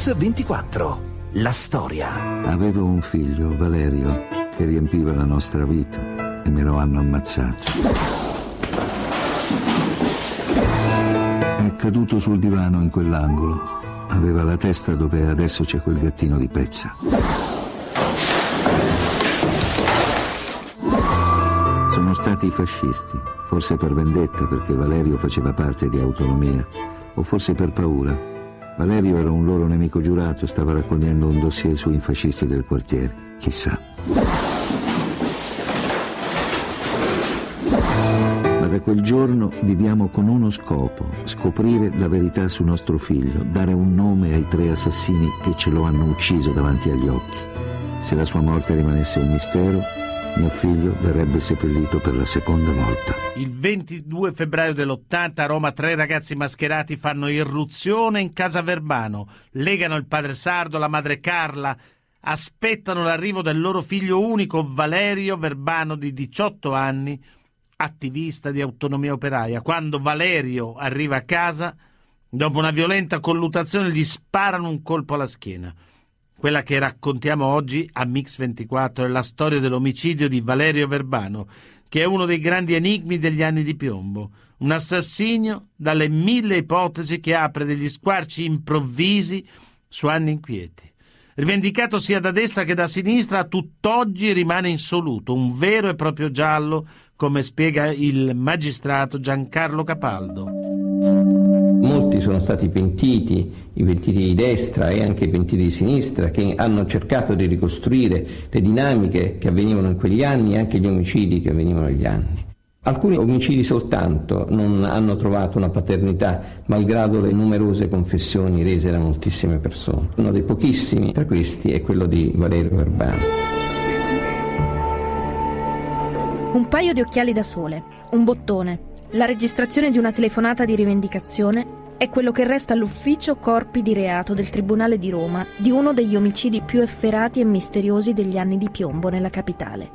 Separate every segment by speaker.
Speaker 1: Mix 24. La storia.
Speaker 2: Avevo un figlio, Valerio, che riempiva la nostra vita e me lo hanno ammazzato. È caduto sul divano in quell'angolo. Aveva la testa dove adesso c'è quel gattino di pezza. Sono stati i fascisti, forse per vendetta perché Valerio faceva parte di autonomia, o forse per paura. Valerio era un loro nemico giurato, stava raccogliendo un dossier sui fascisti del quartiere, chissà. Ma da quel giorno viviamo con uno scopo, scoprire la verità su nostro figlio, dare un nome ai tre assassini che ce lo hanno ucciso davanti agli occhi. Se la sua morte rimanesse un mistero, mio figlio verrebbe seppellito per la seconda volta.
Speaker 3: Il 22 febbraio dell'80 a Roma tre ragazzi mascherati fanno irruzione in casa Verbano, legano il padre Sardo, la madre Carla, aspettano l'arrivo del loro figlio unico Valerio Verbano di 18 anni, attivista di autonomia operaia. Quando Valerio arriva a casa, dopo una violenta collutazione gli sparano un colpo alla schiena. Quella che raccontiamo oggi a Mix 24 è la storia dell'omicidio di Valerio Verbano, che è uno dei grandi enigmi degli anni di piombo. Un assassinio dalle mille ipotesi che apre degli squarci improvvisi su anni inquieti. Rivendicato sia da destra che da sinistra, tutt'oggi rimane insoluto, un vero e proprio giallo, come spiega il magistrato Giancarlo Capaldo.
Speaker 4: Sono stati pentiti, i pentiti di destra e anche i pentiti di sinistra, che hanno cercato di ricostruire le dinamiche che avvenivano in quegli anni e anche gli omicidi che avvenivano negli anni. Alcuni omicidi soltanto non hanno trovato una paternità, malgrado le numerose confessioni rese da moltissime persone. Uno dei pochissimi tra questi è quello di Valerio Verbano.
Speaker 5: Un paio di occhiali da sole, un bottone, la registrazione di una telefonata di rivendicazione è quello che resta all'ufficio corpi di reato del Tribunale di Roma di uno degli omicidi più efferati e misteriosi degli anni di piombo nella capitale.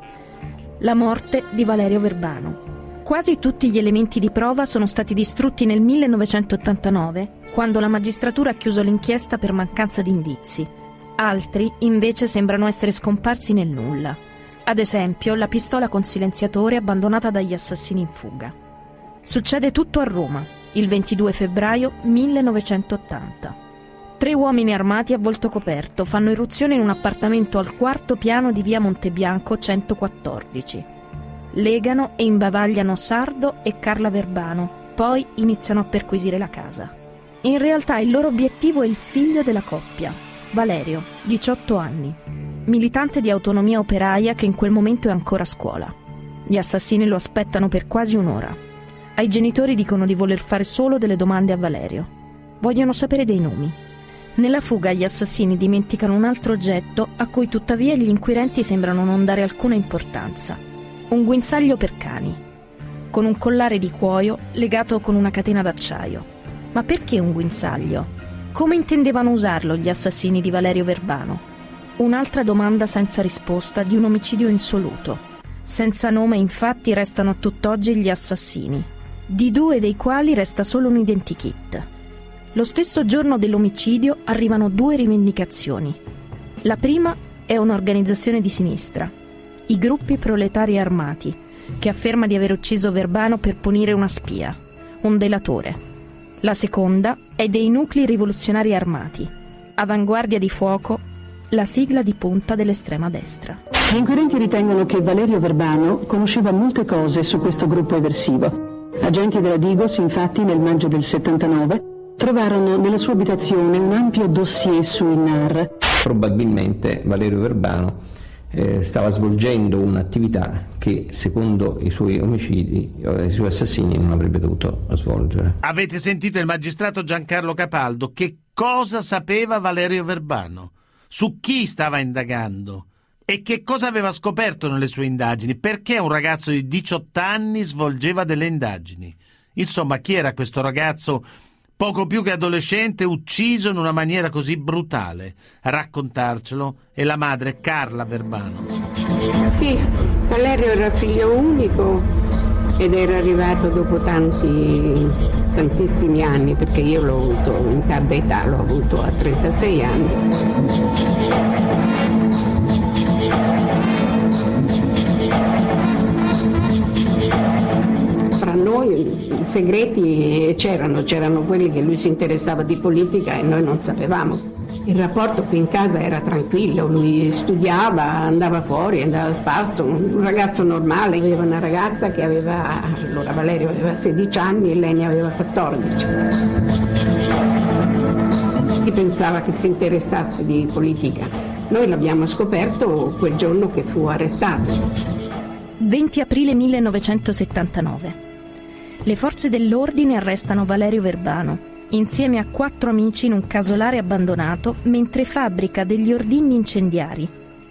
Speaker 5: La morte di Valerio Verbano. Quasi tutti gli elementi di prova sono stati distrutti nel 1989, quando la magistratura ha chiuso l'inchiesta per mancanza di indizi. Altri, invece, sembrano essere scomparsi nel nulla. Ad esempio, la pistola con silenziatore abbandonata dagli assassini in fuga. Succede tutto a Roma, il 22 febbraio 1980. Tre uomini armati a volto coperto fanno irruzione in un appartamento al quarto piano di via Montebianco 114. Legano e imbavagliano Sardo e Carla Verbano, poi iniziano a perquisire la casa. In realtà il loro obiettivo è il figlio della coppia, Valerio, 18 anni, militante di autonomia operaia che in quel momento è ancora a scuola. Gli assassini lo aspettano per quasi un'ora. Ai genitori dicono di voler fare solo delle domande a Valerio. Vogliono sapere dei nomi. Nella fuga gli assassini dimenticano un altro oggetto a cui tuttavia gli inquirenti sembrano non dare alcuna importanza. Un guinzaglio per cani, con un collare di cuoio legato con una catena d'acciaio. Ma perché un guinzaglio? Come intendevano usarlo gli assassini di Valerio Verbano? Un'altra domanda senza risposta di un omicidio insoluto. Senza nome infatti restano a tutt'oggi gli assassini, di due dei quali resta solo un identikit. Lo stesso giorno dell'omicidio arrivano due rivendicazioni. La prima è un'organizzazione di sinistra, i gruppi proletari armati, che afferma di aver ucciso Verbano per punire una spia, un delatore. La seconda è dei nuclei rivoluzionari armati, avanguardia di fuoco, la sigla di punta dell'estrema destra.
Speaker 6: Gli inquirenti ritengono che Valerio Verbano conosceva molte cose su questo gruppo eversivo Agenti della Digos, infatti, nel maggio del 79 trovarono nella sua abitazione un ampio dossier sui NAR.
Speaker 4: Probabilmente Valerio Verbano eh, stava svolgendo un'attività che secondo i suoi omicidi, i suoi assassini non avrebbe dovuto svolgere.
Speaker 3: Avete sentito il magistrato Giancarlo Capaldo. Che cosa sapeva Valerio Verbano? Su chi stava indagando? E che cosa aveva scoperto nelle sue indagini? Perché un ragazzo di 18 anni svolgeva delle indagini? Insomma, chi era questo ragazzo poco più che adolescente ucciso in una maniera così brutale? A raccontarcelo è la madre Carla Verbano.
Speaker 7: Sì, Valerio era figlio unico ed era arrivato dopo tanti, tantissimi anni perché io l'ho avuto in tarda età, l'ho avuto a 36 anni. Segreti c'erano, c'erano quelli che lui si interessava di politica e noi non sapevamo. Il rapporto qui in casa era tranquillo, lui studiava, andava fuori, andava a spasso, un ragazzo normale, aveva una ragazza che aveva, allora Valerio aveva 16 anni e lei ne aveva 14. Chi pensava che si interessasse di politica? Noi l'abbiamo scoperto quel giorno che fu arrestato.
Speaker 5: 20 aprile 1979. Le forze dell'ordine arrestano Valerio Verbano, insieme a quattro amici in un casolare abbandonato mentre fabbrica degli ordigni incendiari.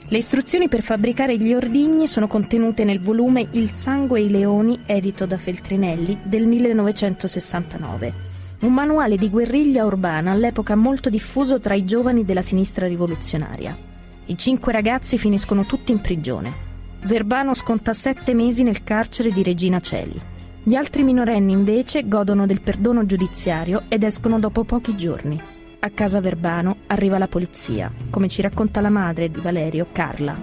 Speaker 5: Le istruzioni per fabbricare gli ordigni sono contenute nel volume Il sangue e i leoni, edito da Feltrinelli, del 1969. Un manuale di guerriglia urbana all'epoca molto diffuso tra i giovani della sinistra rivoluzionaria. I cinque ragazzi finiscono tutti in prigione. Verbano sconta sette mesi nel carcere di Regina Celi. Gli altri minorenni invece godono del perdono giudiziario ed escono dopo pochi giorni. A casa Verbano arriva la polizia, come ci racconta la madre di Valerio, Carla.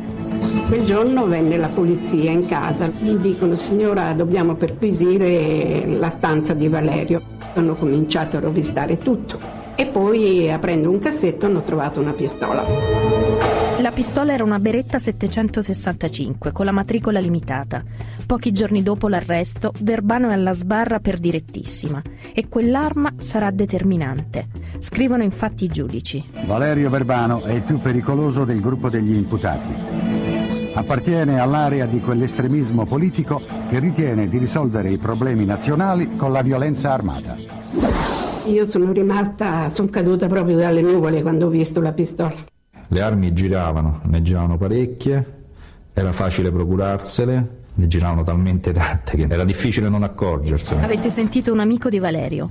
Speaker 7: Quel giorno venne la polizia in casa, gli dicono signora dobbiamo perquisire la stanza di Valerio. Hanno cominciato a rovistare tutto e poi aprendo un cassetto hanno trovato una pistola.
Speaker 5: La pistola era una Beretta 765 con la matricola limitata. Pochi giorni dopo l'arresto, Verbano è alla sbarra per direttissima e quell'arma sarà determinante. Scrivono infatti i giudici.
Speaker 8: Valerio Verbano è il più pericoloso del gruppo degli imputati. Appartiene all'area di quell'estremismo politico che ritiene di risolvere i problemi nazionali con la violenza armata.
Speaker 7: Io sono rimasta, sono caduta proprio dalle nuvole quando ho visto la pistola.
Speaker 9: Le armi giravano, ne giravano parecchie, era facile procurarsele, ne giravano talmente tante che era difficile non accorgersene.
Speaker 5: Avete sentito un amico di Valerio.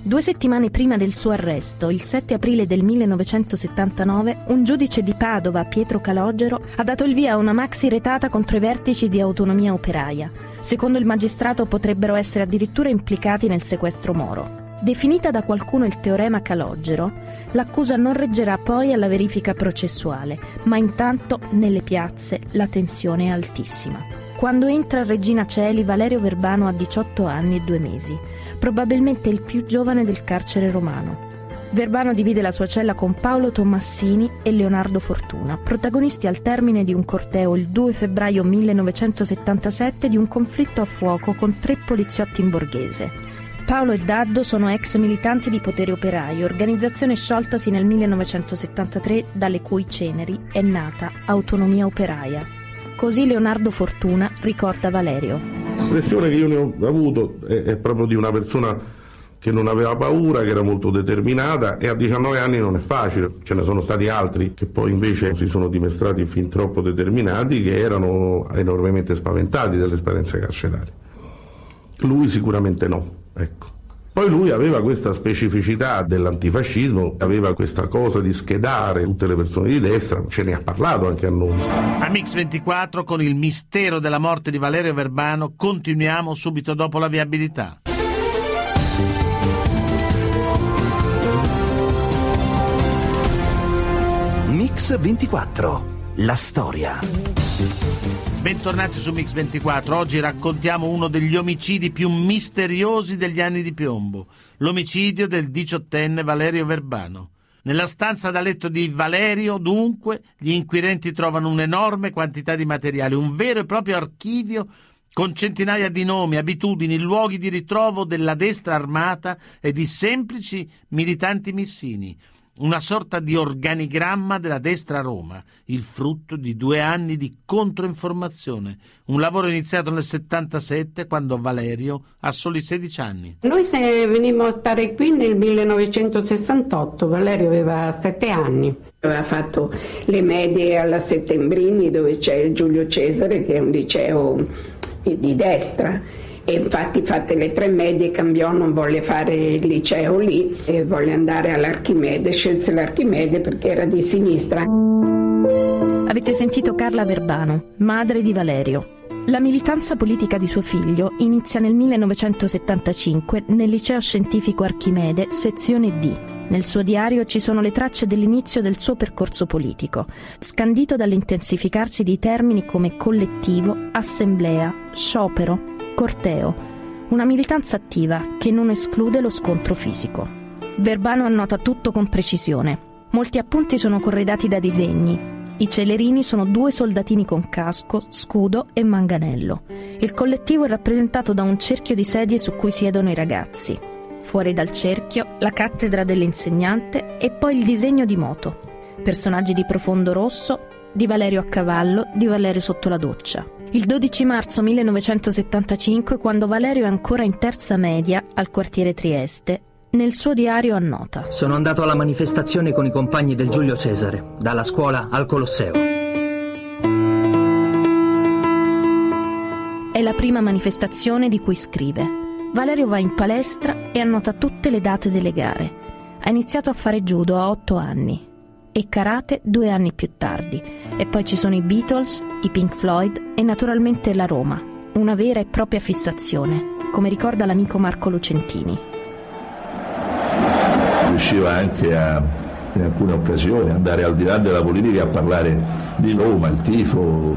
Speaker 5: Due settimane prima del suo arresto, il 7 aprile del 1979, un giudice di Padova, Pietro Calogero, ha dato il via a una maxi retata contro i vertici di autonomia operaia. Secondo il magistrato potrebbero essere addirittura implicati nel sequestro Moro. Definita da qualcuno il teorema Calogero, l'accusa non reggerà poi alla verifica processuale, ma intanto nelle piazze la tensione è altissima. Quando entra Regina Celi, Valerio Verbano ha 18 anni e due mesi, probabilmente il più giovane del carcere romano. Verbano divide la sua cella con Paolo Tommassini e Leonardo Fortuna, protagonisti al termine di un corteo il 2 febbraio 1977 di un conflitto a fuoco con tre poliziotti in borghese. Paolo e Daddo sono ex militanti di Potere Operaio, organizzazione scioltasi nel 1973 dalle cui ceneri è nata Autonomia Operaia. Così Leonardo Fortuna ricorda Valerio.
Speaker 10: L'impressione che io ne ho avuto è, è proprio di una persona che non aveva paura, che era molto determinata e a 19 anni non è facile. Ce ne sono stati altri che poi invece si sono dimostrati fin troppo determinati, che erano enormemente spaventati dalle esperienze carcerarie. Lui sicuramente no. Ecco. Poi lui aveva questa specificità dell'antifascismo, aveva questa cosa di schedare tutte le persone di destra, ce ne ha parlato anche a noi.
Speaker 3: Amix 24 con il mistero della morte di Valerio Verbano continuiamo subito dopo la viabilità.
Speaker 1: Mix 24, la storia.
Speaker 3: Bentornati su Mix24. Oggi raccontiamo uno degli omicidi più misteriosi degli anni di piombo, l'omicidio del diciottenne Valerio Verbano. Nella stanza da letto di Valerio, dunque, gli inquirenti trovano un'enorme quantità di materiale, un vero e proprio archivio con centinaia di nomi, abitudini, luoghi di ritrovo della destra armata e di semplici militanti missini una sorta di organigramma della destra a Roma, il frutto di due anni di controinformazione, un lavoro iniziato nel 77 quando Valerio ha soli 16 anni.
Speaker 7: Noi se venimmo a stare qui nel 1968, Valerio aveva 7 anni. Aveva fatto le medie alla Settembrini dove c'è Giulio Cesare che è un liceo di destra e infatti fatte le tre medie cambiò, non volle fare il liceo lì e volle andare all'Archimede, scelse l'Archimede perché era di sinistra.
Speaker 5: Avete sentito Carla Verbano, madre di Valerio. La militanza politica di suo figlio inizia nel 1975 nel liceo scientifico Archimede, sezione D. Nel suo diario ci sono le tracce dell'inizio del suo percorso politico, scandito dall'intensificarsi di termini come collettivo, assemblea, sciopero, corteo, una militanza attiva che non esclude lo scontro fisico. Verbano annota tutto con precisione. Molti appunti sono corredati da disegni, i celerini sono due soldatini con casco, scudo e manganello. Il collettivo è rappresentato da un cerchio di sedie su cui siedono i ragazzi. Fuori dal cerchio, la cattedra dell'insegnante e poi il disegno di moto. Personaggi di profondo rosso, di Valerio a cavallo, di Valerio sotto la doccia. Il 12 marzo 1975, quando Valerio è ancora in terza media al quartiere Trieste, nel suo diario annota.
Speaker 11: Sono andato alla manifestazione con i compagni del Giulio Cesare, dalla scuola al Colosseo.
Speaker 5: È la prima manifestazione di cui scrive. Valerio va in palestra e annota tutte le date delle gare. Ha iniziato a fare judo a otto anni e karate due anni più tardi. E poi ci sono i Beatles, i Pink Floyd e naturalmente la Roma, una vera e propria fissazione, come ricorda l'amico Marco Lucentini
Speaker 12: riusciva anche a, in alcune occasioni, andare al di là della politica a parlare di Roma, il tifo,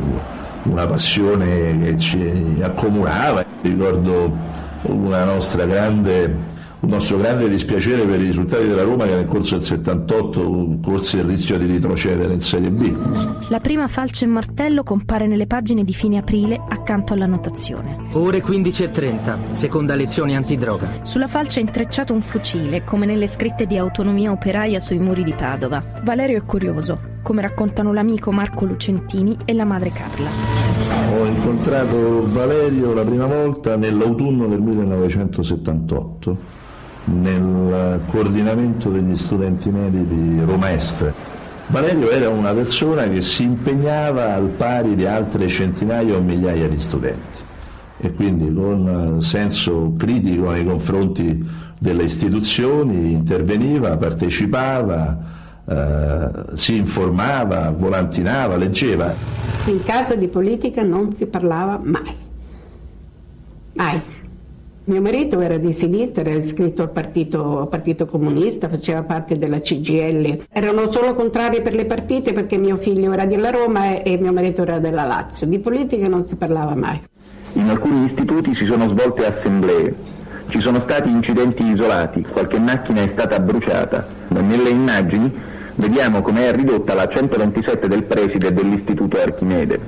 Speaker 12: una passione che ci accomunava. Ricordo una nostra grande un nostro grande dispiacere per i risultati della Roma che nel corso del 78 corse il rischio di retrocedere in Serie B.
Speaker 5: La prima falce e martello compare nelle pagine di fine aprile accanto alla notazione.
Speaker 11: Ore 15.30, seconda lezione antidroga.
Speaker 5: Sulla falce è intrecciato un fucile, come nelle scritte di autonomia operaia sui muri di Padova. Valerio è curioso, come raccontano l'amico Marco Lucentini e la madre Carla.
Speaker 12: Ho incontrato Valerio la prima volta nell'autunno del 1978 nel coordinamento degli studenti medi di Roma Est. Valerio era una persona che si impegnava al pari di altre centinaia o migliaia di studenti e quindi con senso critico nei confronti delle istituzioni interveniva, partecipava, eh, si informava, volantinava, leggeva.
Speaker 7: In casa di politica non si parlava mai, mai. Mio marito era di sinistra, era iscritto al partito, partito, Comunista, faceva parte della CGL. Erano solo contrari per le partite perché mio figlio era della Roma e, e mio marito era della Lazio. Di politica non si parlava mai.
Speaker 13: In alcuni istituti si sono svolte assemblee. Ci sono stati incidenti isolati, qualche macchina è stata bruciata. Nelle immagini vediamo come è ridotta la 127 del preside dell'istituto Archimede.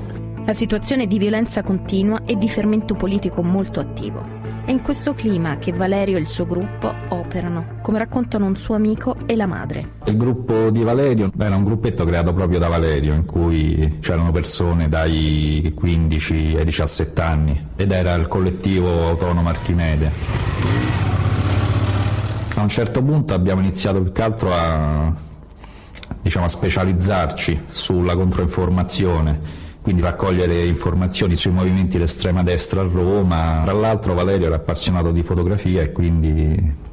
Speaker 5: La situazione di violenza continua e di fermento politico molto attivo. È in questo clima che Valerio e il suo gruppo operano, come raccontano un suo amico e la madre.
Speaker 9: Il gruppo di Valerio era un gruppetto creato proprio da Valerio, in cui c'erano persone dai 15 ai 17 anni ed era il collettivo autonomo Archimede. A un certo punto abbiamo iniziato più che altro a, diciamo, a specializzarci sulla controinformazione quindi raccogliere informazioni sui movimenti dell'estrema destra a Roma. Tra l'altro Valerio era appassionato di fotografia e quindi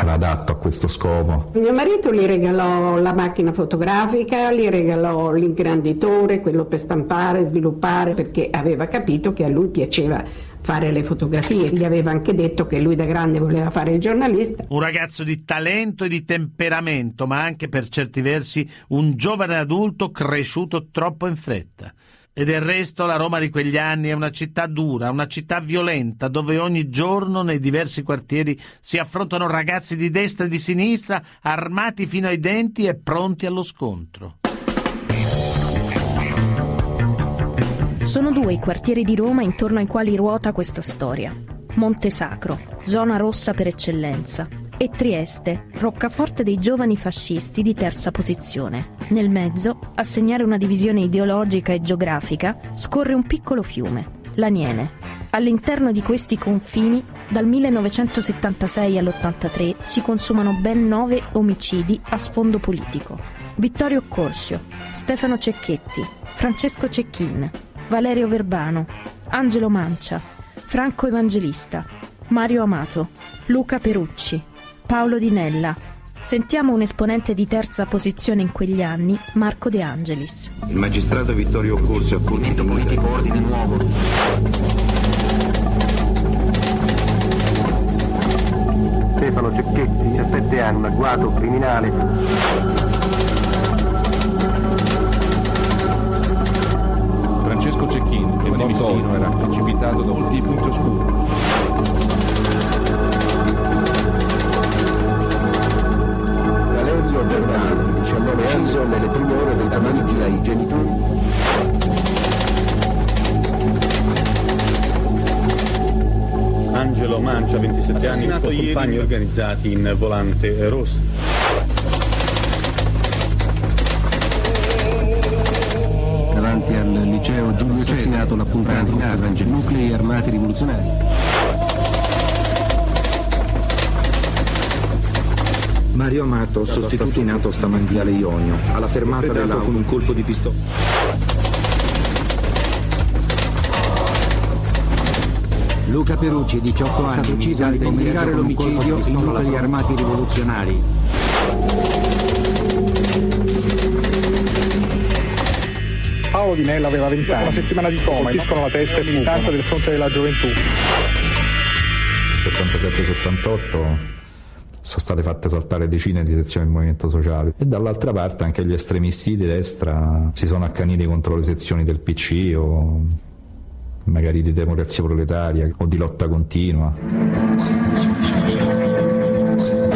Speaker 9: era adatto a questo scopo.
Speaker 7: Mio marito gli regalò la macchina fotografica, gli regalò l'ingranditore, quello per stampare, sviluppare, perché aveva capito che a lui piaceva fare le fotografie. Gli aveva anche detto che lui da grande voleva fare il giornalista.
Speaker 3: Un ragazzo di talento e di temperamento, ma anche per certi versi un giovane adulto cresciuto troppo in fretta. E del resto la Roma di quegli anni è una città dura, una città violenta, dove ogni giorno nei diversi quartieri si affrontano ragazzi di destra e di sinistra, armati fino ai denti e pronti allo scontro.
Speaker 5: Sono due i quartieri di Roma intorno ai quali ruota questa storia. Monte Sacro, zona rossa per eccellenza, e Trieste, roccaforte dei giovani fascisti di terza posizione. Nel mezzo, a segnare una divisione ideologica e geografica, scorre un piccolo fiume, l'Aniene. All'interno di questi confini, dal 1976 all'83, si consumano ben nove omicidi a sfondo politico. Vittorio Corsio, Stefano Cecchetti, Francesco Cecchin, Valerio Verbano, Angelo Mancia, Franco Evangelista, Mario Amato, Luca Perucci, Paolo Di Nella, Sentiamo un esponente di terza posizione in quegli anni, Marco De Angelis.
Speaker 14: Il magistrato Vittorio Corso ha fornito politico ordine nuovo.
Speaker 15: Stefano Cecchetti, 17 anni, agguato, criminale.
Speaker 16: Francesco Cecchini, che di Messino era precipitato da molti punti oscuri.
Speaker 17: 19 anni, nelle prime ore del davanti ai genitori.
Speaker 18: Angelo Mancia, 27 anni, con compagni organizzati in volante rossa.
Speaker 15: Davanti al liceo Giulio assassinato l'appuntato nuclei armati rivoluzionari.
Speaker 19: Mario Amato, sostituto stamattina Viale Ionio, alla fermata dell'auto con un colpo di pistola.
Speaker 20: Luca Perucci, 18 anni, stato ucciso per indicare l'omicidio in nuclei armati rivoluzionari.
Speaker 21: Paolo Di Nella aveva 20 anni, una settimana di coma, colpiscono la testa e militante del fronte della gioventù.
Speaker 9: 77-78 sono state fatte saltare decine di sezioni del movimento sociale e dall'altra parte anche gli estremisti di destra si sono accaniti contro le sezioni del PC o magari di democrazia proletaria o di lotta continua.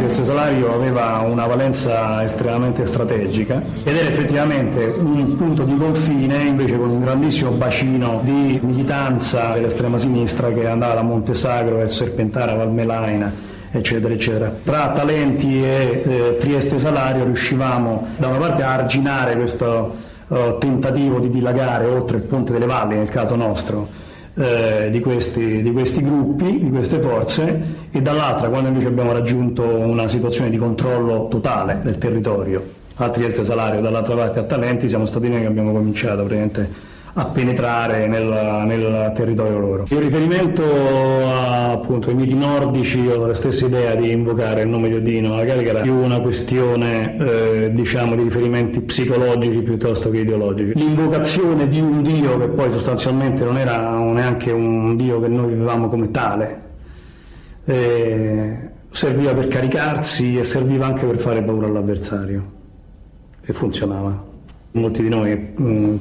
Speaker 22: Questo salario aveva una valenza estremamente strategica ed era effettivamente un punto di confine invece con un grandissimo bacino di militanza dell'estrema sinistra che andava da Montesagro verso Serpentara, Valmelaina eccetera eccetera. Tra talenti e eh, Trieste Salario riuscivamo da una parte a arginare questo Uh, tentativo di dilagare oltre il Ponte delle Valli, nel caso nostro, eh, di, questi, di, questi, gruppi, di queste forze, e dall'altra, quando invece abbiamo raggiunto una situazione di controllo totale del territorio, a Trieste Salario, dall'altra parte a Talenti, siamo stati noi che abbiamo cominciato praticamente a penetrare nel, nel, territorio loro. In riferimento a, appunto, ai miti nordici ho la stessa idea di invocare il nome di Odino, magari che era più una questione eh, diciamo, di riferimenti psicologici piuttosto che ideologici. L'invocazione di un Dio che poi sostanzialmente non era neanche un Dio che noi vivevamo come tale, eh, serviva per caricarsi e serviva anche per fare paura all'avversario e funzionava. Molti di noi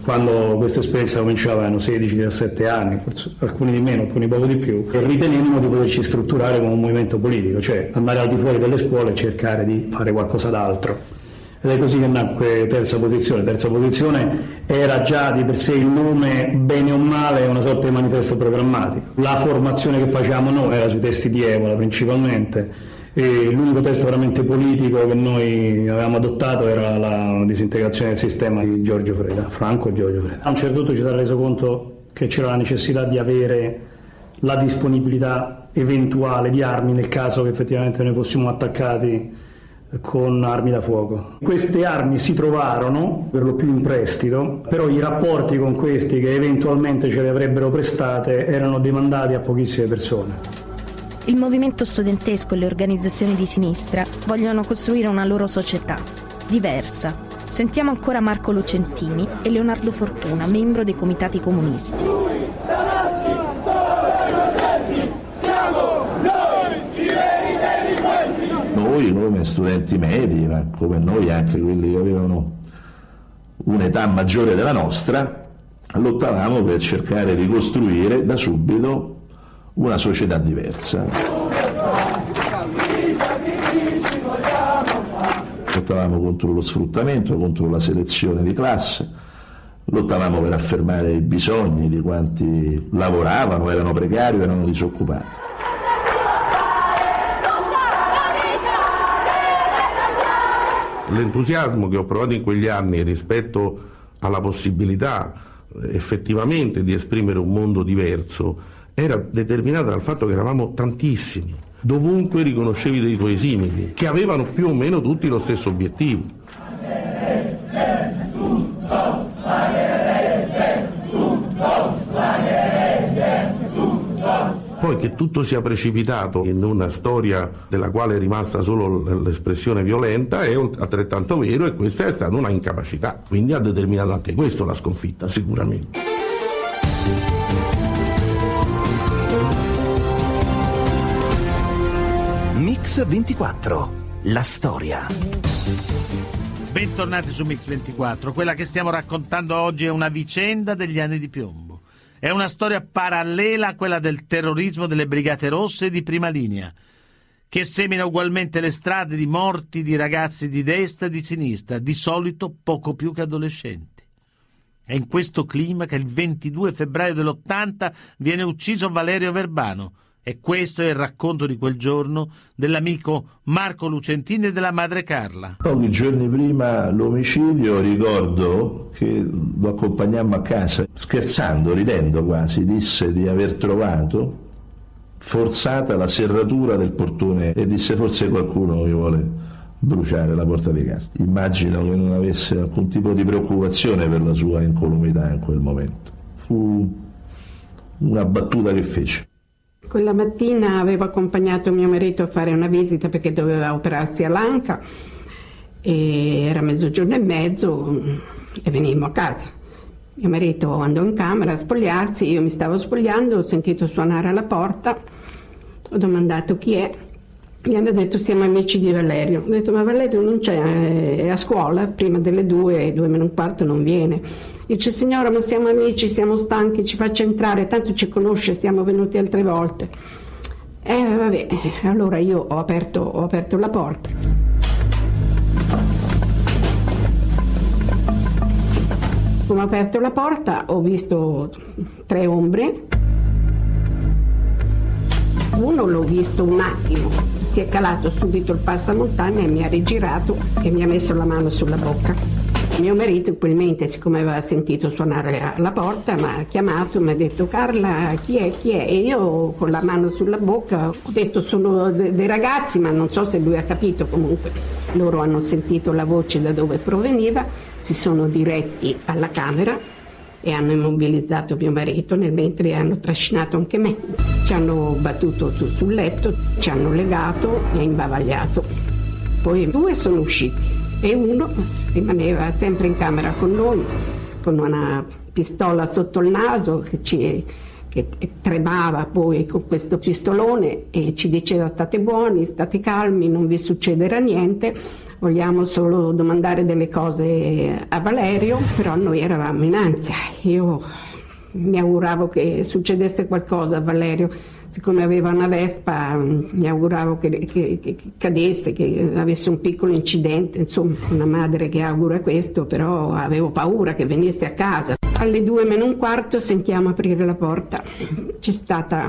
Speaker 22: quando questa esperienza cominciava avevano 16-17 anni, forse alcuni di meno, alcuni poco di più, e ritenevamo di poterci strutturare come un movimento politico, cioè andare al di fuori delle scuole e cercare di fare qualcosa d'altro. Ed è così che nacque terza posizione. Terza posizione era già di per sé il nome, bene o male, una sorta di manifesto programmatico. La formazione che facevamo noi era sui testi di Evola principalmente, e l'unico testo veramente politico che noi avevamo adottato era la disintegrazione del sistema di Giorgio Freda, Franco Giorgio Freda. A un certo punto ci si era reso conto che c'era la necessità di avere la disponibilità eventuale di armi nel caso che effettivamente noi fossimo attaccati con armi da fuoco. Queste armi si trovarono per lo più in prestito, però i rapporti con questi che eventualmente ce le avrebbero prestate erano demandati a pochissime persone.
Speaker 5: Il movimento studentesco e le organizzazioni di sinistra vogliono costruire una loro società, diversa. Sentiamo ancora Marco Lucentini e Leonardo Fortuna, membro dei comitati comunisti.
Speaker 12: Noi come studenti medi, ma come noi anche quelli che avevano un'età maggiore della nostra, lottavamo per cercare di costruire da subito una società diversa. Lottavamo contro lo sfruttamento, contro la selezione di classe, lottavamo per affermare i bisogni di quanti lavoravano, erano precari o erano disoccupati.
Speaker 10: L'entusiasmo che ho provato in quegli anni rispetto alla possibilità effettivamente di esprimere un mondo diverso era determinata dal fatto che eravamo tantissimi, dovunque riconoscevi dei tuoi simili, che avevano più o meno tutti lo stesso obiettivo. Poi che tutto sia precipitato in una storia della quale è rimasta solo l'espressione violenta è altrettanto vero e questa è stata una incapacità, quindi ha determinato anche questo la sconfitta sicuramente.
Speaker 1: Mix 24, la storia.
Speaker 3: Bentornati su Mix 24. Quella che stiamo raccontando oggi è una vicenda degli anni di piombo. È una storia parallela a quella del terrorismo delle Brigate Rosse di prima linea, che semina ugualmente le strade di morti di ragazzi di destra e di sinistra, di solito poco più che adolescenti. È in questo clima che il 22 febbraio dell'80 viene ucciso Valerio Verbano, e questo è il racconto di quel giorno dell'amico Marco Lucentini e della madre Carla.
Speaker 12: Pochi giorni prima l'omicidio ricordo che lo accompagnammo a casa, scherzando, ridendo quasi, disse di aver trovato forzata la serratura del portone e disse forse qualcuno mi vuole bruciare la porta di casa. Immagino che non avesse alcun tipo di preoccupazione per la sua incolumità in quel momento. Fu una battuta che fece.
Speaker 7: Quella mattina avevo accompagnato mio marito a fare una visita perché doveva operarsi all'anca e era mezzogiorno e mezzo e venimmo a casa. Mio marito andò in camera a spogliarsi, io mi stavo spogliando, ho sentito suonare alla porta, ho domandato chi è, mi hanno detto siamo amici di Valerio. Ho detto ma Valerio non c'è, è a scuola, prima delle due, due meno un quarto non viene. Dice signora ma siamo amici, siamo stanchi, ci faccia entrare, tanto ci conosce, siamo venuti altre volte. E eh, vabbè, allora io ho aperto, ho aperto la porta. Come ho aperto la porta ho visto tre ombre. Uno l'ho visto un attimo, si è calato subito il passamontagna e mi ha rigirato e mi ha messo la mano sulla bocca. Mio marito in quel mente, siccome aveva sentito suonare alla porta, mi ha chiamato e mi ha detto Carla, chi è, chi è? E io con la mano sulla bocca ho detto sono de- dei ragazzi, ma non so se lui ha capito comunque. Loro hanno sentito la voce da dove proveniva, si sono diretti alla camera e hanno immobilizzato mio marito nel mentre hanno trascinato anche me. Ci hanno battuto sul letto, ci hanno legato e imbavagliato. Poi due sono usciti e uno rimaneva sempre in camera con noi con una pistola sotto il naso che, ci, che tremava poi con questo pistolone e ci diceva state buoni, state calmi, non vi succederà niente, vogliamo solo domandare delle cose a Valerio, però noi eravamo in ansia. Io mi auguravo che succedesse qualcosa a Valerio siccome aveva una Vespa mi auguravo che, che, che, cadesse, che avesse un piccolo incidente, insomma una madre che augura questo, però avevo paura che venisse a casa. Alle due meno un quarto sentiamo aprire la porta, c'è stata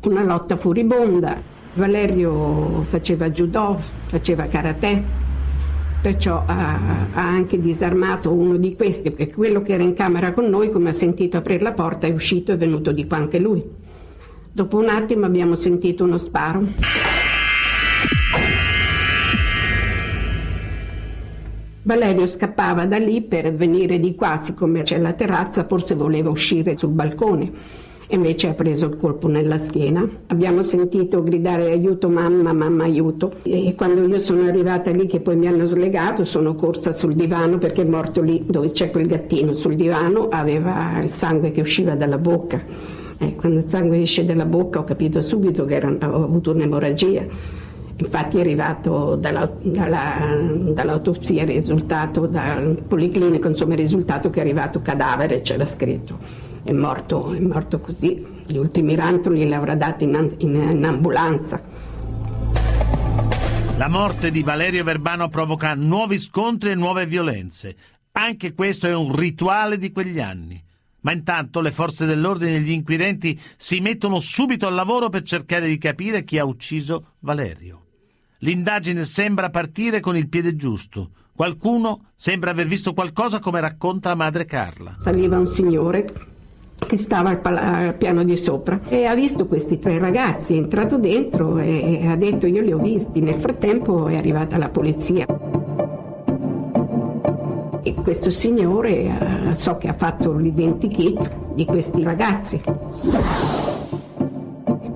Speaker 7: una lotta furibonda, Valerio faceva judo, faceva karate, perciò ha, ha, anche disarmato uno di questi, perché quello che era in camera con noi, come ha sentito aprire la porta, è uscito e è venuto di qua anche lui. Dopo un attimo abbiamo sentito uno sparo. Valerio scappava da lì per venire di qua, siccome c'è la terrazza, forse voleva uscire sul balcone. Invece ha preso il colpo nella schiena. Abbiamo sentito gridare aiuto mamma, mamma aiuto. E quando io sono arrivata lì che poi mi hanno slegato, sono corsa sul divano perché è morto lì dove c'è quel gattino sul divano, aveva il sangue che usciva dalla bocca. Eh, quando il sangue esce dalla bocca ho capito subito che era, ho avuto un'emorragia. Infatti è arrivato dalla, dalla, dall'autopsia il risultato, dal policlinico, insomma il risultato che è arrivato cadavere, c'era scritto. È morto, è morto così. Gli ultimi rantoli li avrà dati in, in, in ambulanza.
Speaker 3: La morte di Valerio Verbano provoca nuovi scontri e nuove violenze. Anche questo è un rituale di quegli anni. Ma intanto le forze dell'ordine e gli inquirenti si mettono subito al lavoro per cercare di capire chi ha ucciso Valerio. L'indagine sembra partire con il piede giusto. Qualcuno sembra aver visto qualcosa come racconta la madre Carla.
Speaker 7: Saliva un signore che stava al, pal- al, piano di sopra e ha visto questi tre ragazzi, è entrato dentro e, e ha detto io li ho visti. Nel frattempo è arrivata la polizia. E questo signore eh, so che ha fatto l'identikit di questi ragazzi.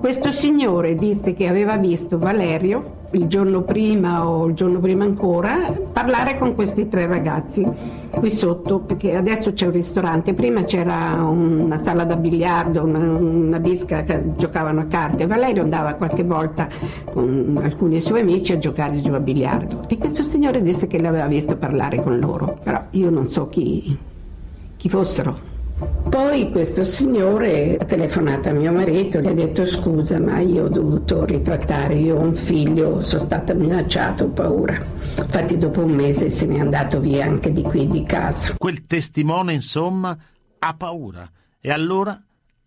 Speaker 7: Questo signore disse che aveva visto Valerio il giorno prima o il giorno prima ancora parlare con questi tre ragazzi qui sotto perché adesso c'è un ristorante. Prima c'era una sala da biliardo una, una bisca che giocavano a carte. Valerio andava qualche volta con alcuni suoi amici a giocare giù a biliardo. E questo signore disse che l'aveva visto parlare con loro. Però io non so chi, chi fossero poi questo signore ha telefonato a mio marito e gli ha detto scusa ma io ho dovuto ritrattare, io ho un figlio, sono stata minacciata, ho paura. Infatti dopo un mese se n'è andato via anche di qui di casa.
Speaker 3: Quel testimone insomma ha paura e allora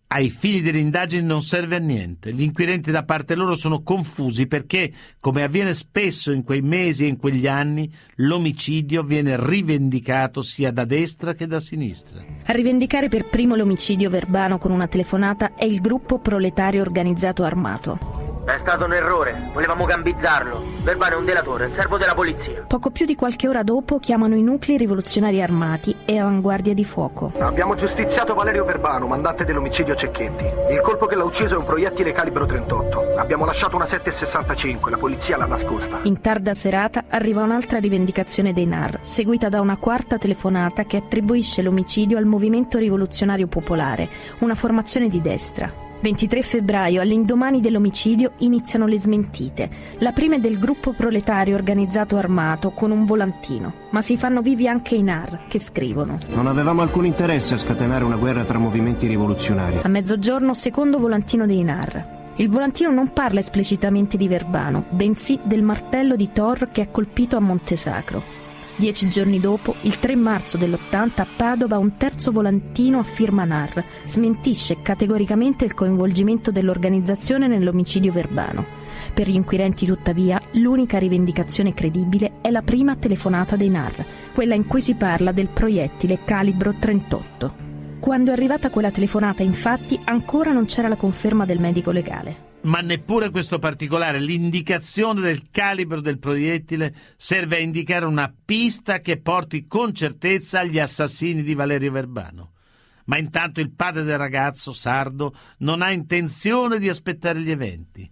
Speaker 3: ai figli delle indagini non serve a niente. Gli inquirenti da parte loro sono confusi perché, come avviene spesso in quei mesi e in quegli anni, l'omicidio viene rivendicato sia da destra che da sinistra.
Speaker 5: A rivendicare per primo l'omicidio verbano con una telefonata è il gruppo proletario organizzato armato.
Speaker 23: È stato un errore, volevamo gambizzarlo. Verbano è un delatore, un servo della polizia.
Speaker 5: Poco più di qualche ora dopo chiamano i nuclei rivoluzionari armati e avanguardia di fuoco.
Speaker 24: Abbiamo giustiziato Valerio Verbano, mandante dell'omicidio Cecchetti. Il colpo che l'ha ucciso è un proiettile calibro 38. Abbiamo lasciato una 7,65, la polizia l'ha nascosta.
Speaker 5: In tarda serata arriva un'altra rivendicazione dei NAR, seguita da una quarta telefonata che attribuisce l'omicidio al Movimento Rivoluzionario Popolare, una formazione di destra. 23 febbraio, all'indomani dell'omicidio, iniziano le smentite. La prima è del gruppo proletario organizzato armato con un volantino, ma si fanno vivi anche i NAR che scrivono.
Speaker 25: Non avevamo alcun interesse a scatenare una guerra tra movimenti rivoluzionari.
Speaker 5: A mezzogiorno, secondo volantino dei NAR. Il volantino non parla esplicitamente di Verbano, bensì del martello di Thor che ha colpito a Montesacro. Dieci giorni dopo, il 3 marzo dell'80, a Padova, un terzo volantino a firma NAR smentisce categoricamente il coinvolgimento dell'organizzazione nell'omicidio verbano. Per gli inquirenti, tuttavia, l'unica rivendicazione credibile è la prima telefonata dei NAR, quella in cui si parla del proiettile calibro 38. Quando è arrivata quella telefonata, infatti, ancora non c'era la conferma del medico legale
Speaker 3: ma neppure questo particolare, l'indicazione del calibro del proiettile serve a indicare una pista che porti con certezza agli assassini di Valerio Verbano. Ma intanto il padre del ragazzo, Sardo, non ha intenzione di aspettare gli eventi.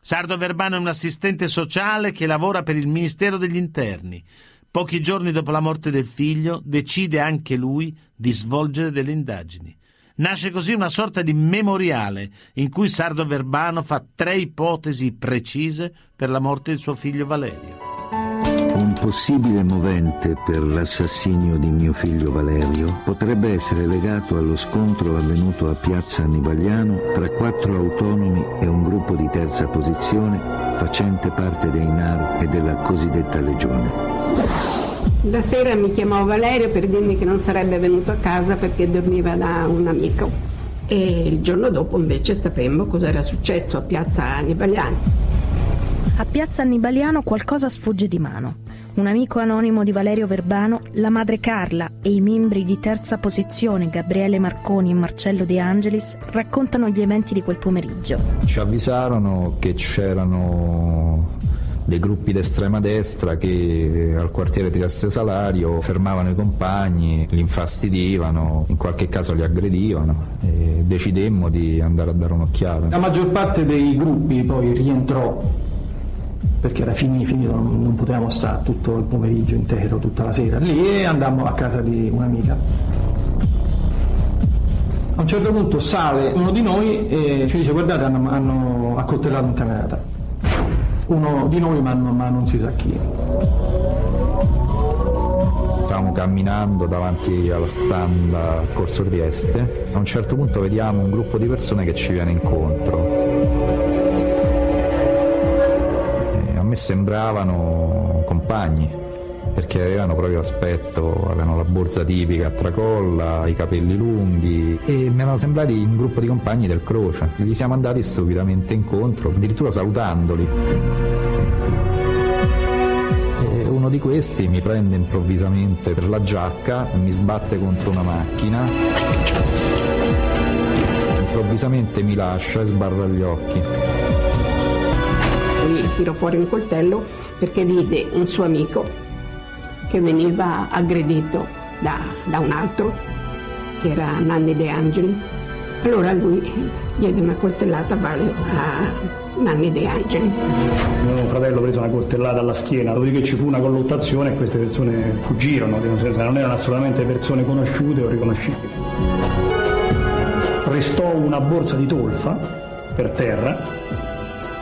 Speaker 3: Sardo Verbano è un assistente sociale che lavora per il Ministero degli Interni. Pochi giorni dopo la morte del figlio decide anche lui di svolgere delle indagini. Nasce così una sorta di memoriale in cui Sardo Verbano fa tre ipotesi precise per la morte di suo figlio Valerio.
Speaker 26: Un possibile movente per l'assassinio di mio figlio Valerio potrebbe essere legato allo scontro avvenuto a Piazza Annibaliano tra quattro autonomi e un gruppo di terza posizione facente parte dei NAR e della cosiddetta Legione.
Speaker 7: La sera mi chiamò Valerio per dirmi che non sarebbe venuto a casa perché dormiva da un amico e il giorno dopo invece sapemmo cosa era successo a Piazza Annibaliano.
Speaker 5: A Piazza Annibaliano qualcosa sfugge di mano. Un amico anonimo di Valerio Verbano, la madre Carla e i membri di terza posizione Gabriele Marconi e Marcello De Angelis raccontano gli eventi di quel pomeriggio.
Speaker 9: Ci avvisarono che c'erano dei gruppi d'estrema destra che al quartiere Trieste Salario fermavano i compagni, li infastidivano, in qualche caso li aggredivano e decidemmo di andare a dare un'occhiata.
Speaker 22: La maggior parte dei gruppi poi rientrò perché era finito, finito non, non potevamo stare tutto il pomeriggio intero, tutta la sera lì e andammo a casa di un'amica. A un certo punto sale uno di noi e ci dice guardate hanno, hanno accoltellato un camerata uno di noi ma, ma non si sa chi.
Speaker 9: Stavamo camminando davanti alla stand a Corso Trieste, a un certo punto vediamo un gruppo di persone che ci viene incontro. E a me sembravano compagni perché avevano proprio l'aspetto, avevano la borsa tipica a tracolla, i capelli lunghi e mi erano sembrati un gruppo di compagni del Croce. Gli siamo andati stupidamente incontro, addirittura salutandoli. Uno di questi mi prende improvvisamente per la giacca, mi sbatte contro una macchina, improvvisamente mi lascia e sbarra gli occhi.
Speaker 7: Poi tirò fuori un coltello perché vide un suo amico che veniva aggredito da, da un altro, che era Nanni De Angeli, Allora lui diede una coltellata a Nanni De Angeli.
Speaker 22: Mio fratello prese una coltellata alla schiena, dopodiché ci fu una colluttazione e queste persone fuggirono, non erano assolutamente persone conosciute o riconoscibili. Restò una borsa di tolfa per terra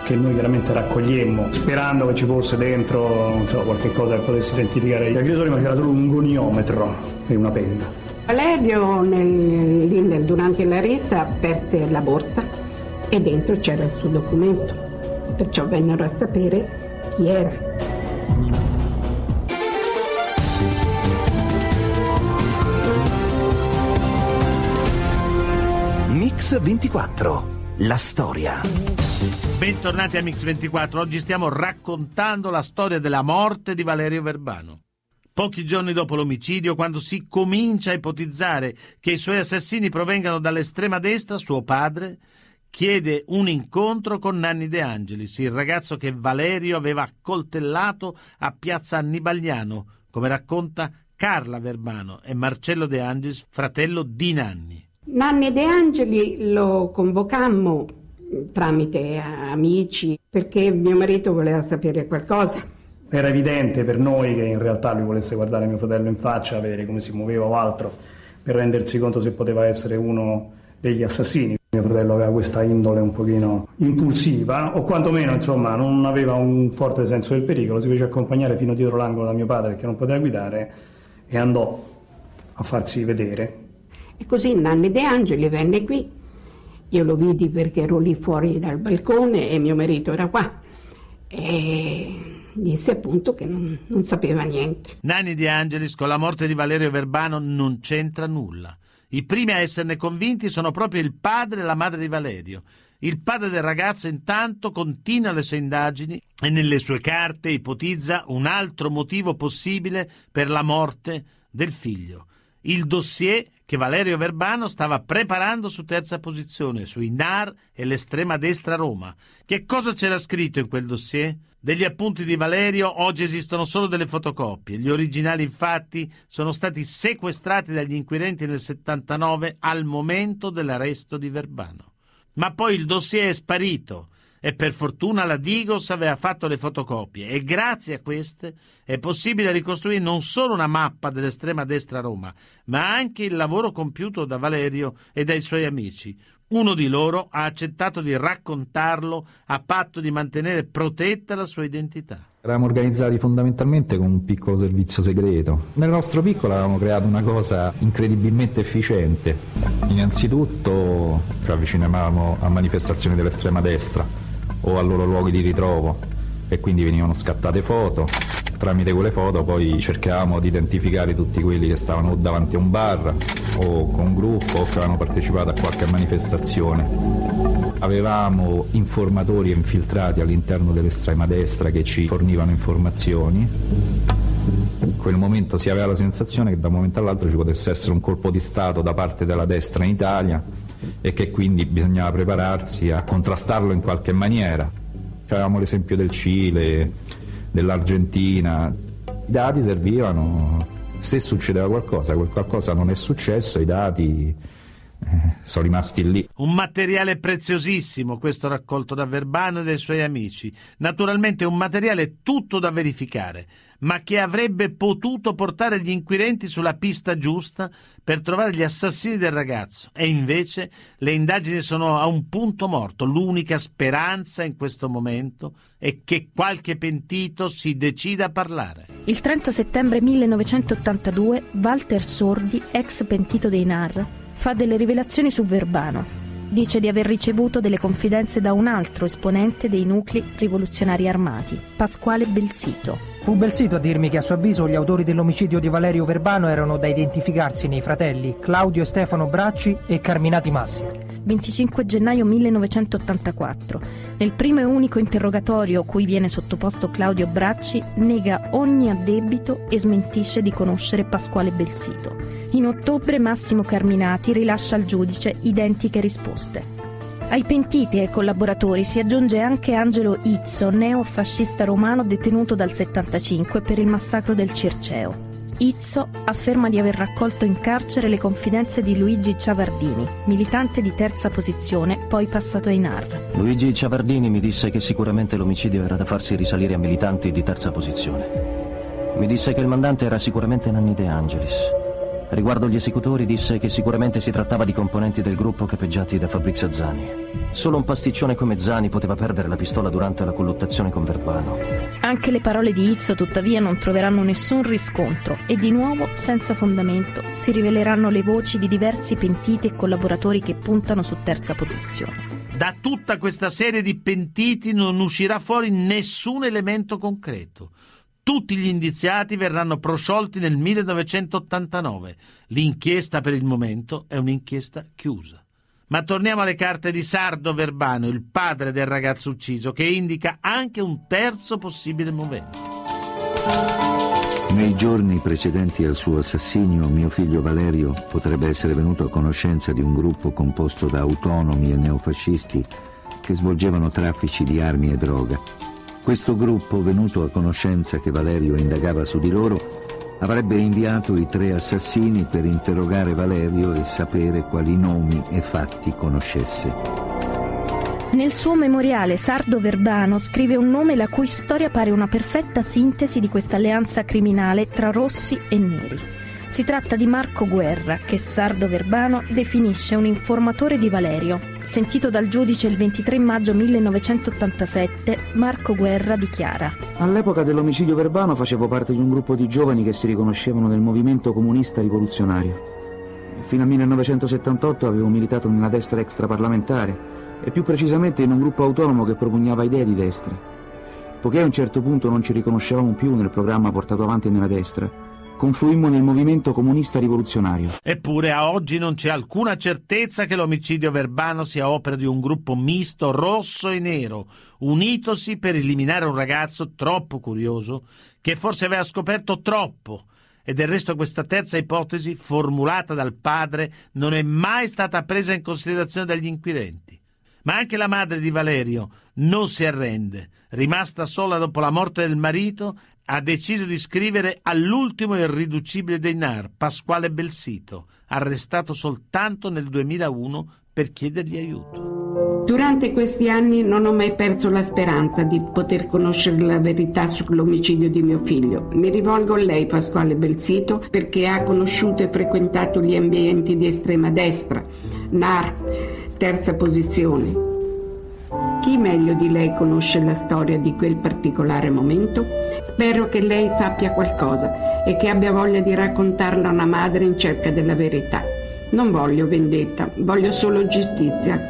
Speaker 22: che noi chiaramente raccogliemmo sperando che ci fosse dentro so, qualche cosa che potesse identificare gli aggressori, ma c'era solo un goniometro e una penna.
Speaker 7: Valerio nel, durante la resa perse la borsa e dentro c'era il suo documento, perciò vennero a sapere chi era.
Speaker 1: Mix 24, la storia.
Speaker 3: Bentornati a Mix24, oggi stiamo raccontando la storia della morte di Valerio Verbano. Pochi giorni dopo l'omicidio, quando si comincia a ipotizzare che i suoi assassini provengano dall'estrema destra, suo padre chiede un incontro con Nanni De Angelis, il ragazzo che Valerio aveva accoltellato a piazza Annibagliano, come racconta Carla Verbano e Marcello De Angelis, fratello di Nanni.
Speaker 7: Nanni De Angeli lo convocammo tramite amici perché mio marito voleva sapere qualcosa.
Speaker 22: Era evidente per noi che in realtà lui volesse guardare mio fratello in faccia, vedere come si muoveva o altro, per rendersi conto se poteva essere uno degli assassini. Mio fratello aveva questa indole un pochino impulsiva, o quantomeno insomma non aveva un forte senso del pericolo, si fece accompagnare fino dietro l'angolo da mio padre perché non poteva guidare e andò a farsi vedere.
Speaker 7: E così Nanni De Angeli venne qui io lo vidi perché ero lì fuori dal balcone e mio marito era qua. E disse appunto che non, non sapeva niente.
Speaker 3: Nanni De Angelis con la morte di Valerio Verbano non c'entra nulla. I primi a esserne convinti sono proprio il padre e la madre di Valerio. Il padre del ragazzo intanto continua le sue indagini e nelle sue carte ipotizza un altro motivo possibile per la morte del figlio. Il dossier che Valerio Verbano stava preparando su terza posizione, sui NAR e l'estrema destra Roma. Che cosa c'era scritto in quel dossier? Degli appunti di Valerio oggi esistono solo delle fotocopie. Gli originali, infatti, sono stati sequestrati dagli inquirenti nel 79 al momento dell'arresto di Verbano. Ma poi il dossier è sparito e per fortuna la Digos aveva fatto le fotocopie e grazie a queste è possibile ricostruire non solo una mappa dell'estrema destra Roma, ma anche il lavoro compiuto da Valerio e dai suoi amici. Uno di loro ha accettato di raccontarlo a patto di mantenere protetta la sua identità.
Speaker 9: Eravamo organizzati fondamentalmente con un piccolo servizio segreto. Nel nostro piccolo avevamo creato una cosa incredibilmente efficiente. Innanzitutto ci avvicinavamo a manifestazioni dell'estrema destra o ai loro luoghi di ritrovo e quindi venivano scattate foto. Tramite quelle foto poi cercavamo di identificare tutti quelli che stavano davanti a un bar o con un gruppo o che avevano partecipato a qualche manifestazione. Avevamo informatori infiltrati all'interno dell'estrema destra che ci fornivano informazioni. In quel momento si aveva la sensazione che da un momento all'altro ci potesse essere un colpo di Stato da parte della destra in Italia e che quindi bisognava prepararsi a contrastarlo in qualche maniera. Avevamo l'esempio del Cile, dell'Argentina, i dati servivano, se succedeva qualcosa, quel qualcosa non è successo, i dati eh, sono rimasti lì.
Speaker 3: Un materiale preziosissimo questo raccolto da Verbano e dai suoi amici. Naturalmente un materiale tutto da verificare, ma che avrebbe potuto portare gli inquirenti sulla pista giusta per trovare gli assassini del ragazzo. E invece le indagini sono a un punto morto. L'unica speranza in questo momento è che qualche pentito si decida a parlare.
Speaker 5: Il 30 settembre 1982 Walter Sordi, ex pentito dei NAR, fa delle rivelazioni su Verbano. Dice di aver ricevuto delle confidenze da un altro esponente dei nuclei rivoluzionari armati, Pasquale Belsito.
Speaker 27: Fu Belsito a dirmi che a suo avviso gli autori dell'omicidio di Valerio Verbano erano da identificarsi nei fratelli Claudio e Stefano Bracci e Carminati Massi.
Speaker 5: 25 gennaio 1984. Nel primo e unico interrogatorio cui viene sottoposto Claudio Bracci, nega ogni addebito e smentisce di conoscere Pasquale Belsito. In ottobre Massimo Carminati rilascia al giudice identiche risposte. Ai pentiti e collaboratori si aggiunge anche Angelo Izzo, neofascista romano detenuto dal 75 per il massacro del Circeo. Izzo afferma di aver raccolto in carcere le confidenze di Luigi Ciavardini, militante di terza posizione, poi passato ai NAR.
Speaker 28: Luigi Ciavardini mi disse che sicuramente l'omicidio era da farsi risalire a militanti di terza posizione. Mi disse che il mandante era sicuramente Nanni De Angelis. Riguardo gli esecutori disse che sicuramente si trattava di componenti del gruppo capeggiati da Fabrizio Zani. Solo un pasticcione come Zani poteva perdere la pistola durante la colluttazione con Verbano.
Speaker 5: Anche le parole di Izzo tuttavia non troveranno nessun riscontro e di nuovo, senza fondamento, si riveleranno le voci di diversi pentiti e collaboratori che puntano su terza posizione.
Speaker 3: Da tutta questa serie di pentiti non uscirà fuori nessun elemento concreto. Tutti gli indiziati verranno prosciolti nel 1989. L'inchiesta per il momento è un'inchiesta chiusa. Ma torniamo alle carte di Sardo Verbano, il padre del ragazzo ucciso, che indica anche un terzo possibile movente.
Speaker 26: Nei giorni precedenti al suo assassinio, mio figlio Valerio potrebbe essere venuto a conoscenza di un gruppo composto da autonomi e neofascisti che svolgevano traffici di armi e droga. Questo gruppo, venuto a conoscenza che Valerio indagava su di loro, avrebbe inviato i tre assassini per interrogare Valerio e sapere quali nomi e fatti conoscesse.
Speaker 5: Nel suo memoriale Sardo Verbano scrive un nome la cui storia pare una perfetta sintesi di questa alleanza criminale tra rossi e neri. Si tratta di Marco Guerra, che Sardo Verbano definisce un informatore di Valerio. Sentito dal giudice il 23 maggio 1987, Marco Guerra dichiara:
Speaker 20: All'epoca dell'omicidio Verbano facevo parte di un gruppo di giovani che si riconoscevano nel movimento comunista rivoluzionario. Fino al 1978 avevo militato nella destra extraparlamentare e più precisamente in un gruppo autonomo che propugnava idee di destra. Poiché a un certo punto non ci riconoscevamo più nel programma portato avanti nella destra, confluimmo nel movimento comunista rivoluzionario.
Speaker 3: Eppure a oggi non c'è alcuna certezza che l'omicidio verbano sia opera di un gruppo misto rosso e nero, unitosi per eliminare un ragazzo troppo curioso che forse aveva scoperto troppo. E del resto questa terza ipotesi, formulata dal padre, non è mai stata presa in considerazione dagli inquirenti. Ma anche la madre di Valerio non si arrende. Rimasta sola dopo la morte del marito, ha deciso di scrivere all'ultimo irriducibile dei NAR, Pasquale Belsito, arrestato soltanto nel 2001 per chiedergli aiuto.
Speaker 7: Durante questi anni non ho mai perso la speranza di poter conoscere la verità sull'omicidio di mio figlio. Mi rivolgo a lei, Pasquale Belsito, perché ha conosciuto e frequentato gli ambienti di estrema destra, NAR, terza posizione. Chi meglio di lei conosce la storia di quel particolare momento? Spero che lei sappia qualcosa e che abbia voglia di raccontarla a una madre in cerca della verità. Non voglio vendetta, voglio solo giustizia,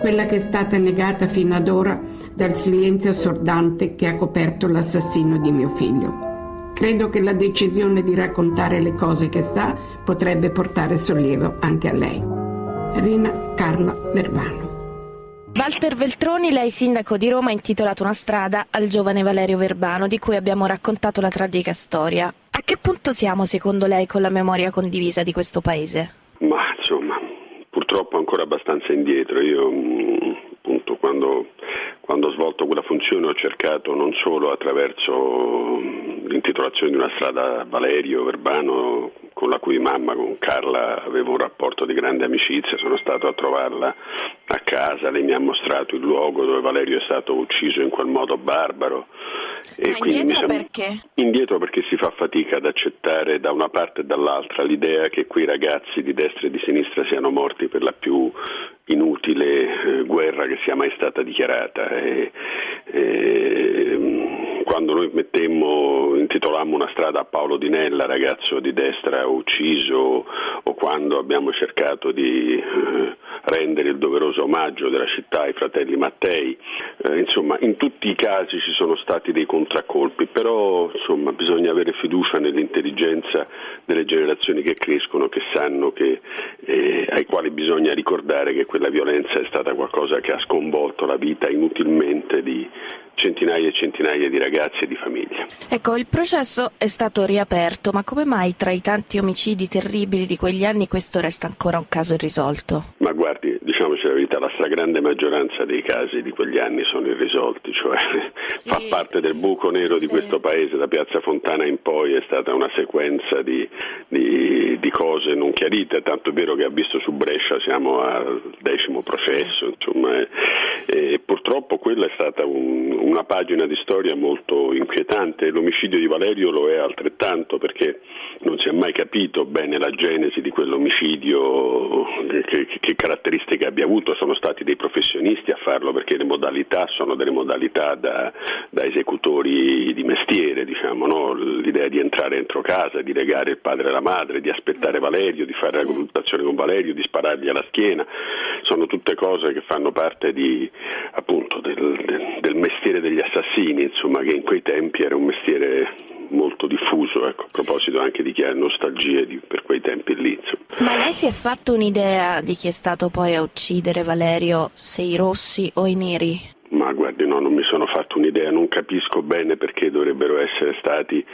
Speaker 7: quella che è stata negata fino ad ora dal silenzio assordante che ha coperto l'assassino di mio figlio. Credo che la decisione di raccontare le cose che sa potrebbe portare sollievo anche a lei. Rina Carla Verbano.
Speaker 5: Walter Veltroni, lei sindaco di Roma, ha intitolato una strada al giovane Valerio Verbano, di cui abbiamo raccontato la tragica storia. A che punto siamo, secondo lei, con la memoria condivisa di questo paese?
Speaker 29: Ma insomma, purtroppo ancora abbastanza indietro. Io appunto quando, quando ho svolto quella funzione ho cercato non solo attraverso l'intitolazione di una strada Valerio Verbano con la cui mamma, con Carla, avevo un rapporto di grande amicizia, sono stato a trovarla a casa, lei mi ha mostrato il luogo dove Valerio è stato ucciso in quel modo barbaro.
Speaker 5: E Ma quindi indietro mi perché?
Speaker 29: Indietro perché si fa fatica ad accettare da una parte e dall'altra l'idea che quei ragazzi di destra e di sinistra siano morti per la più inutile eh, guerra che sia mai stata dichiarata. E, e, quando noi mettemmo, intitolammo una strada a Paolo Di Nella, ragazzo di destra ucciso, o quando abbiamo cercato di eh, rendere il doveroso omaggio della città ai fratelli Mattei, eh, insomma in tutti i casi ci sono stati dei contraccolpi, però insomma, bisogna avere fiducia nell'intelligenza delle generazioni che crescono, che sanno che, eh, ai quali bisogna ricordare che quella violenza è stata qualcosa che ha sconvolto la vita inutilmente di centinaia e centinaia di ragazzi e di famiglie.
Speaker 5: Ecco, il processo è stato riaperto, ma come mai tra i tanti omicidi terribili di quegli anni questo resta ancora un caso irrisolto?
Speaker 29: Ma guardi, diciamoci la verità, la stragrande maggioranza dei casi di quegli anni sono irrisolti, cioè sì, fa parte del buco nero sì. di questo paese, da Piazza Fontana in poi è stata una sequenza di, di, di cose non chiarite, tanto è vero che ha visto su Brescia siamo al decimo processo, insomma, e, e purtroppo quella è stata un, una pagina di storia molto inquietante, l'omicidio di Valerio lo è altrettanto perché non si è mai capito bene la genesi di quell'omicidio, che, che, caratteristiche abbia avuto, sono stati dei professionisti a farlo perché le modalità sono delle modalità da, da esecutori di mestiere, diciamo, no? l'idea di entrare dentro casa, di legare il padre e la madre, di aspettare Valerio, di fare la consultazione con Valerio, di sparargli alla schiena, sono tutte cose che fanno parte di, appunto, del, del, del mestiere degli assassini, insomma, che in quei tempi era un mestiere molto diffuso, ecco, a proposito anche di chi ha nostalgie di, per quei tempi lì. Insomma.
Speaker 5: Ma lei si è fatto un'idea di chi è stato poi a uccidere Valerio, se i rossi o i neri?
Speaker 29: Ma guardi, no, non mi sono fatto un'idea, non capisco bene perché dovrebbero essere stati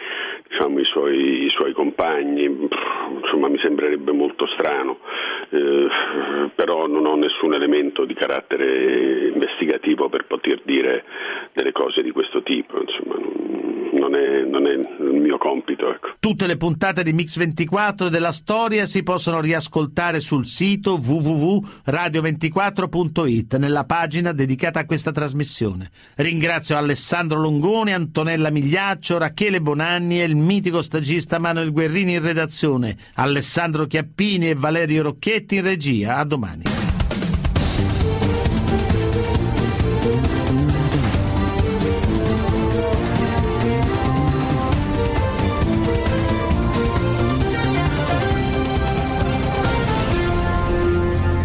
Speaker 29: diciamo, i, suoi, i, suoi, compagni, insomma mi sembrerebbe molto strano, eh, però non ho nessun elemento di carattere investigativo per poter dire delle cose di questo tipo, insomma, non, è, non è, il mio compito. Ecco.
Speaker 3: Tutte le puntate di Mix24 della storia si possono riascoltare sul sito www.radio24.it nella pagina dedicata a questa trasmissione. Ringrazio Alessandro Longoni, Antonella Migliaccio, Rachele Bonanni e il mitico stagista Manuel Guerrini in redazione, Alessandro Chiappini e Valerio Rocchetti in regia. A domani.